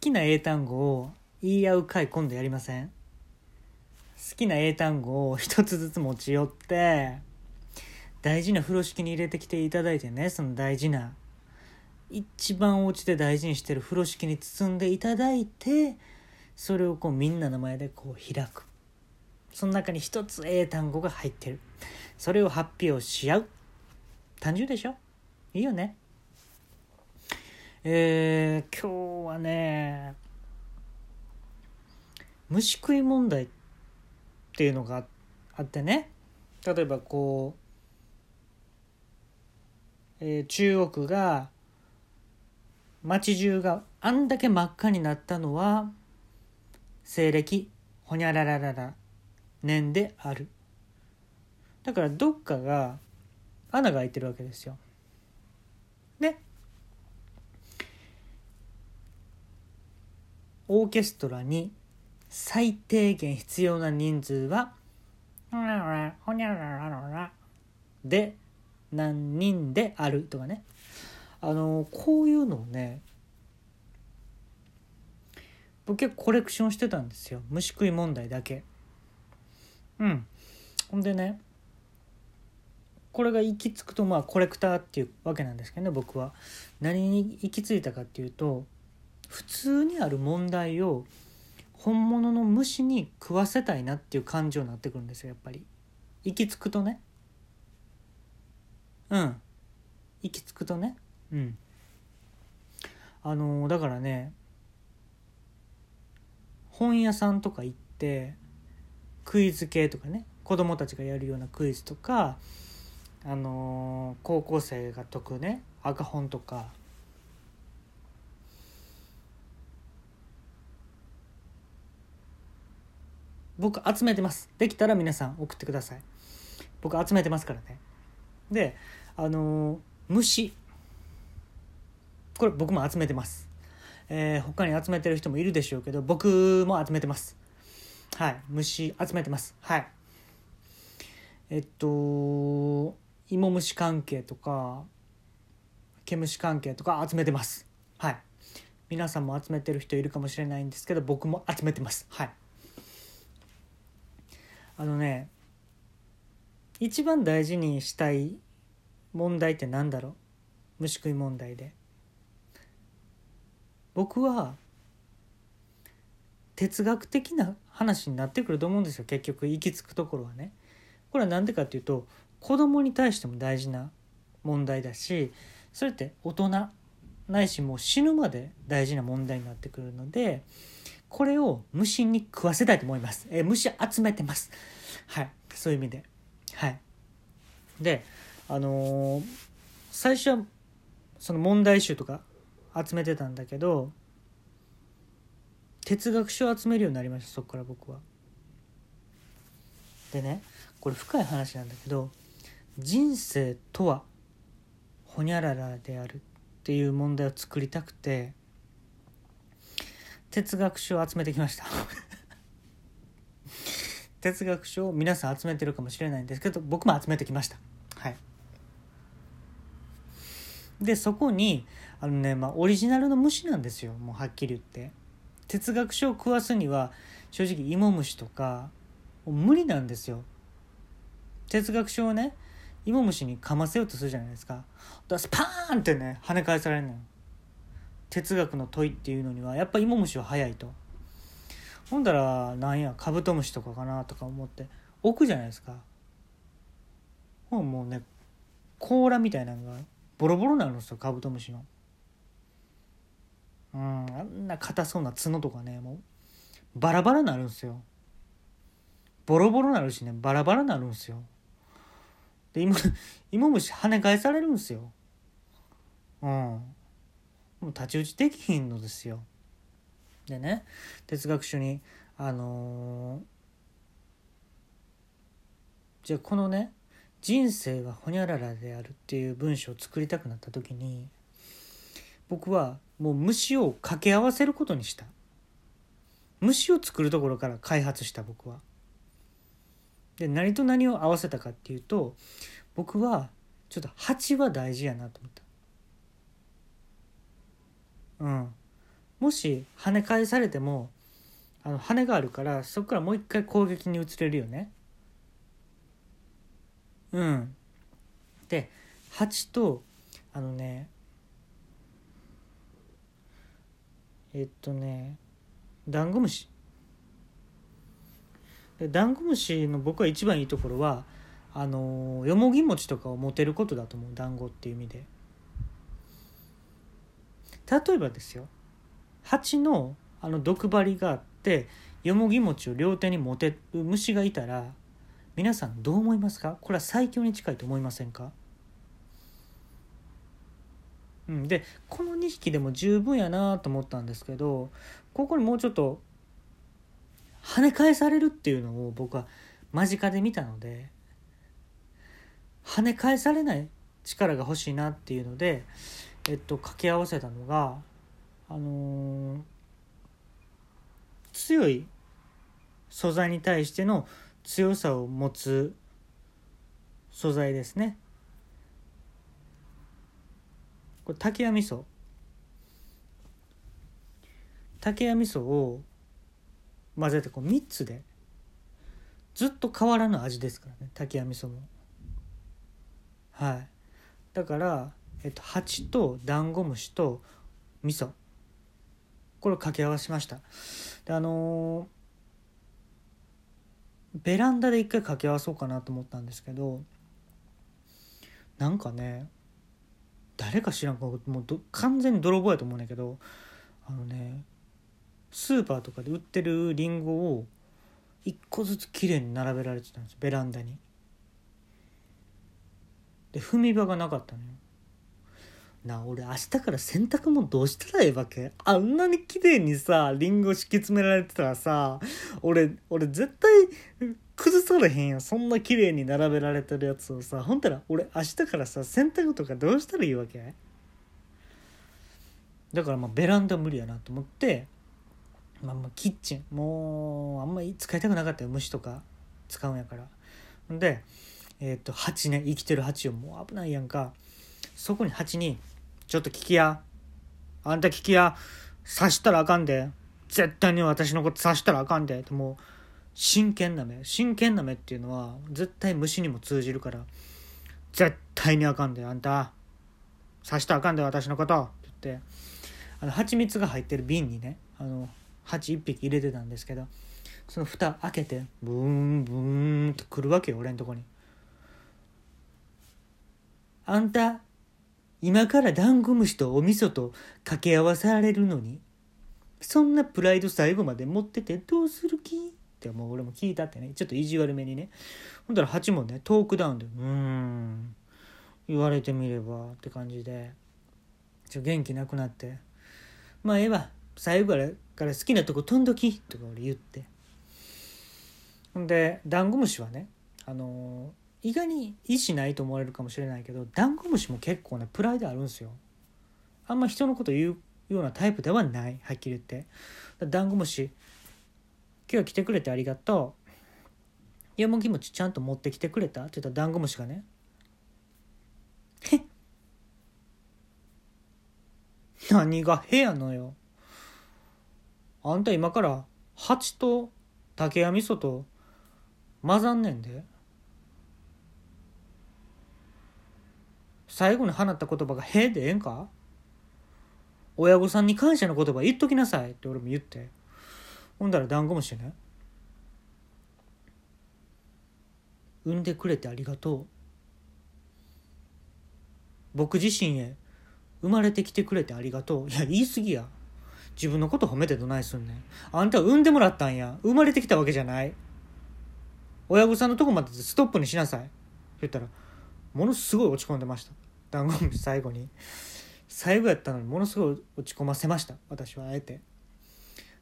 きな英単語を言い合う回今度やりません？好きな英単語を一つずつ持ち寄って大事な風呂敷に入れてきていただいてねその大事な一番お家で大事にしてる風呂敷に包んでいただいてそれをこうみんなの前でこう開く。その中に一つ英単語が入ってる。それを発表し合う。単純でしょ？いいよね。えー、今日はね虫食い問題っていうのがあってね。例えばこう、えー、中国が街中があんだけ真っ赤になったのは西暦ほにゃらららら年である。だからどっかが穴が開いてるわけですよ。でオーケストラに最低限必要な人数はで何人であるとかね。あのこういうのをね僕結構コレクションしてたんですよ。虫食い問題だけ。うん。ほんでねこれが行き着くとまあコレクターっていうわけなんですけどね僕は。何に行き着いたかっていうと普通にある問題を本物の虫に食わせたいなっていう感情になってくるんですよやっぱり。行き着くとね。うん。行き着くとね。うん。あのーだからね本屋さんとか行ってクイズ系とかね子供たちがやるようなクイズとかあのー高校生が解くね赤本とか僕集めてます。できたら皆さん送ってください。僕集めてますからね。であのー虫。これ僕も集めてます。えー他に集めてる人もいるでしょうけど僕も集めてます。はい。虫集めてます。はい。えっと芋虫関係とか毛虫関係とか集めてます。はい。皆さんも集めてる人いるかもしれないんですけど僕も集めてます。はい。あのね一番大事にしたい問題って何だろう？虫食い問題で僕は哲学的な話になってくると思うんですよ結局行き着くところはね。これは何でかっていうと子供に対しても大事な問題だしそれって大人ないしもう死ぬまで大事な問題になってくるのでこれを虫に食わせたいと思います。えー虫集めてます。はいそういう意味で。はい。であのー最初はその問題集とか集めてたんだけど哲学書を集めるようになりましたそこから僕は。でねこれ深い話なんだけど人生とはほにゃららであるっていう問題を作りたくて哲学書を集めてきました。哲学書を皆さん集めてるかもしれないんですけど僕も集めてきました。はい。でそこにあのね、まあ、オリジナルの虫なんですよ。もうはっきり言って。哲学書を食わすには正直芋虫とか無理なんですよ。哲学書をね芋虫に噛ませようとするじゃないですか。だからスパーンってね跳ね返されるのよ。哲学の問いっていうのにはやっぱ芋虫は早いと。ほんだらなんやカブトムシとかかなとか思って置くじゃないですか。ほんもうね甲羅みたいなのがボロボロになるんですよカブトムシの。うんあんな硬そうな角とかねもうバラバラになるんですよ。ボロボロなるしねバラバラになるんですよ。で芋芋虫跳ね返されるんですよ。うん。もう太刀打ちできひんのですよでね哲学書にあのーじゃあこのね「人生はほにゃららである」っていう文章を作りたくなった時に僕はもう虫を掛け合わせることにした虫を作るところから開発した僕は。で何と何を合わせたかっていうと僕はちょっと蜂は大事やなと思った。うん、もし跳ね返されてもあの羽があるからそこからもう一回攻撃に移れるよね。うん。で蜂とあのねえっとねダンゴムシダンゴムシの僕は一番いいところはあのよもぎ餅とかを持てることだと思う団子っていう意味で例えばですよ。蜂のあの毒針があってよもぎ餅を両手に持てる虫がいたら皆さんどう思いますか？これは最強に近いと思いませんか？うん、でこの2匹でも十分やなと思ったんですけどここにもうちょっと跳ね返されるっていうのを僕は間近で見たので跳ね返されない力が欲しいなっていうので、えっと、掛け合わせたのが、あのー、強い素材に対しての強さを持つ素材ですね。これ竹谷味噌。竹谷味噌を混ぜてこう3つでずっと変わらぬ味ですからね竹谷味噌も。はい。だからえっと蜂とダンゴムシと味噌これを掛け合わせましたであのー、ベランダで一回掛け合わそうかなと思ったんですけどなんかね誰か知らんかもう完全に泥棒やと思うんだけどあのねスーパーとかで売ってるりんごを一個ずつ綺麗に並べられてたんですベランダに。で踏み場がなかったのよ。な俺明日から洗濯物どうしたらええわけ？あんなに綺麗にさりんご敷き詰められてたらさ俺俺絶対崩されへんやん。そんな綺麗に並べられてるやつをさ。ほんたら俺明日からさ洗濯とかどうしたらいいわけ？だからまあベランダ無理やなと思って、まあ、まあキッチン。もうあんまり使いたくなかったよ。虫とか使うんやから。でえっ、ー、と蜂ね。生きてる蜂をもう危ないやんか。そこに蜂にちょっと聞きや。あんた聞きや。刺したらあかんで。絶対に私のこと刺したらあかんで。ってもう、真剣な目。真剣な目っていうのは、絶対虫にも通じるから、絶対にあかんで、あんた。刺したらあかんで、私のこと。って言って、あの、蜂蜜が入ってる瓶にね、あの、蜂一匹入れてたんですけど、その蓋開けて、ブーン、ブーンって来るわけよ、俺んとこに。あんた、今からダンゴムシとお味噌と掛け合わされるのに、そんなプライド最後まで持っててどうする気？ってもう俺も聞いたってね、ちょっと意地悪めにね。ほんだら8もね、トークダウンで、うーん、言われてみればって感じで、ちょ元気なくなって、まあええわ、最後から好きなとこ飛んどき。とか俺言って。ほんで、ダンゴムシはね、あのー意外に意思ないと思われるかもしれないけどダンゴムシも結構ねプライドあるんですよ。あんま人のこと言うようなタイプではないはっきり言って。ダンゴムシ今日は来てくれてありがとう。よもぎ餅ちゃんと持ってきてくれた？って言ったらダンゴムシがね。へっ。何がへやのよ。あんた今から蜂と竹や味噌と混ざんねんで。最後に放った言葉が「へ」でええんか？親御さんに感謝の言葉言っときなさいって俺も言って。ほんだら団子虫ね。産んでくれてありがとう。僕自身へ生まれてきてくれてありがとう。いや言い過ぎや。自分のこと褒めてどないすんねん。あんたは産んでもらったんや。生まれてきたわけじゃない。親御さんのとこまでストップにしなさい。って言ったらものすごい落ち込んでました。ダンゴムシ最後に。最後やったのにものすごい落ち込ませました。私はあえて。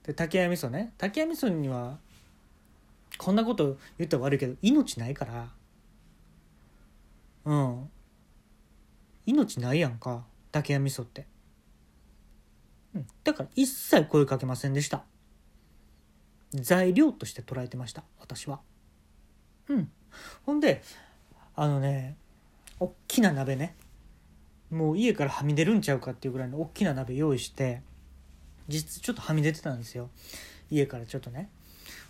で竹谷味噌ね。竹谷味噌にはこんなこと言ったら悪いけど命ないから。うん。命ないやんか。竹谷味噌って、うん、だから一切声かけませんでした。材料として捉えてました。私は。うん。ほんであのねおっきな鍋ね。もう家からはみ出るんちゃうかっていうぐらいの大きな鍋用意して実ちょっとはみ出てたんですよ。家からちょっとね。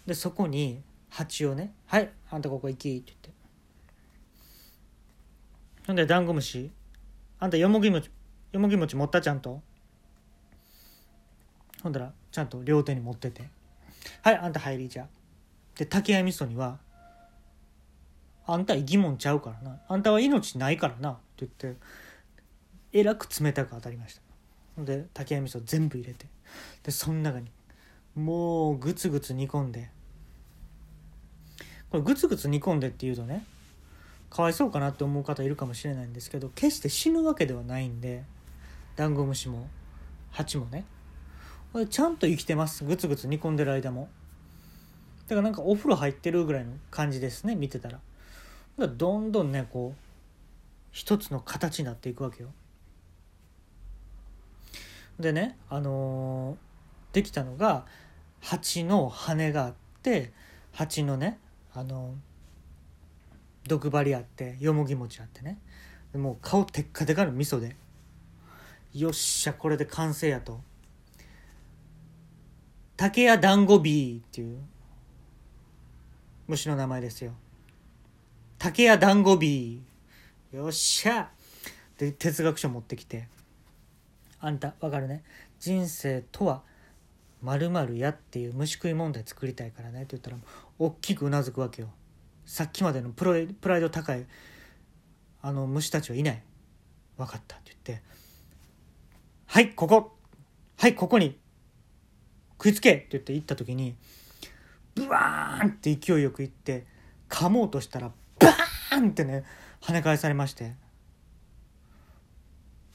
でそこに蜂をね「はいあんたここ行き」って言って。ほんでダンゴムシ「あんたよもぎ餅よもぎ餅持ったちゃんと」ほんだらちゃんと両手に持ってて「はいあんた入りじゃ」で竹谷味噌には「あんた生き物ちゃうからな。あんたは命ないからな」って言って。えらく冷たく当たりました。ほんで竹谷味噌全部入れて。でその中にもうグツグツ煮込んで。これグツグツ煮込んでっていうとねかわいそうかなって思う方いるかもしれないんですけど決して死ぬわけではないんでダンゴムシも蜂もね。これちゃんと生きてます。グツグツ煮込んでる間も。だからなんかお風呂入ってるぐらいの感じですね見てたら。だからどんどんねこう一つの形になっていくわけよ。でねあのーできたのが蜂の羽があって蜂のねあの毒針あってよもぎ餅あってね。もう顔テッカテカの味噌でよっしゃこれで完成やと。竹谷団子ビーっていう虫の名前ですよ。竹谷団子ビー。よっしゃ。で哲学書持ってきて。あんたわかるね。人生とはまるやっていう虫食い問題作りたいからね。って言ったら大きくうなずくわけよ。さっきまでのプロプライド高いあの虫たちはいない。分かったって言って。はいここ。はいここに。食いつけって言って行った時にブワーンって勢いよく行って噛もうとしたらバーンってね跳ね返されまして。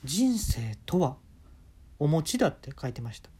人生とはお餅だって書いてました。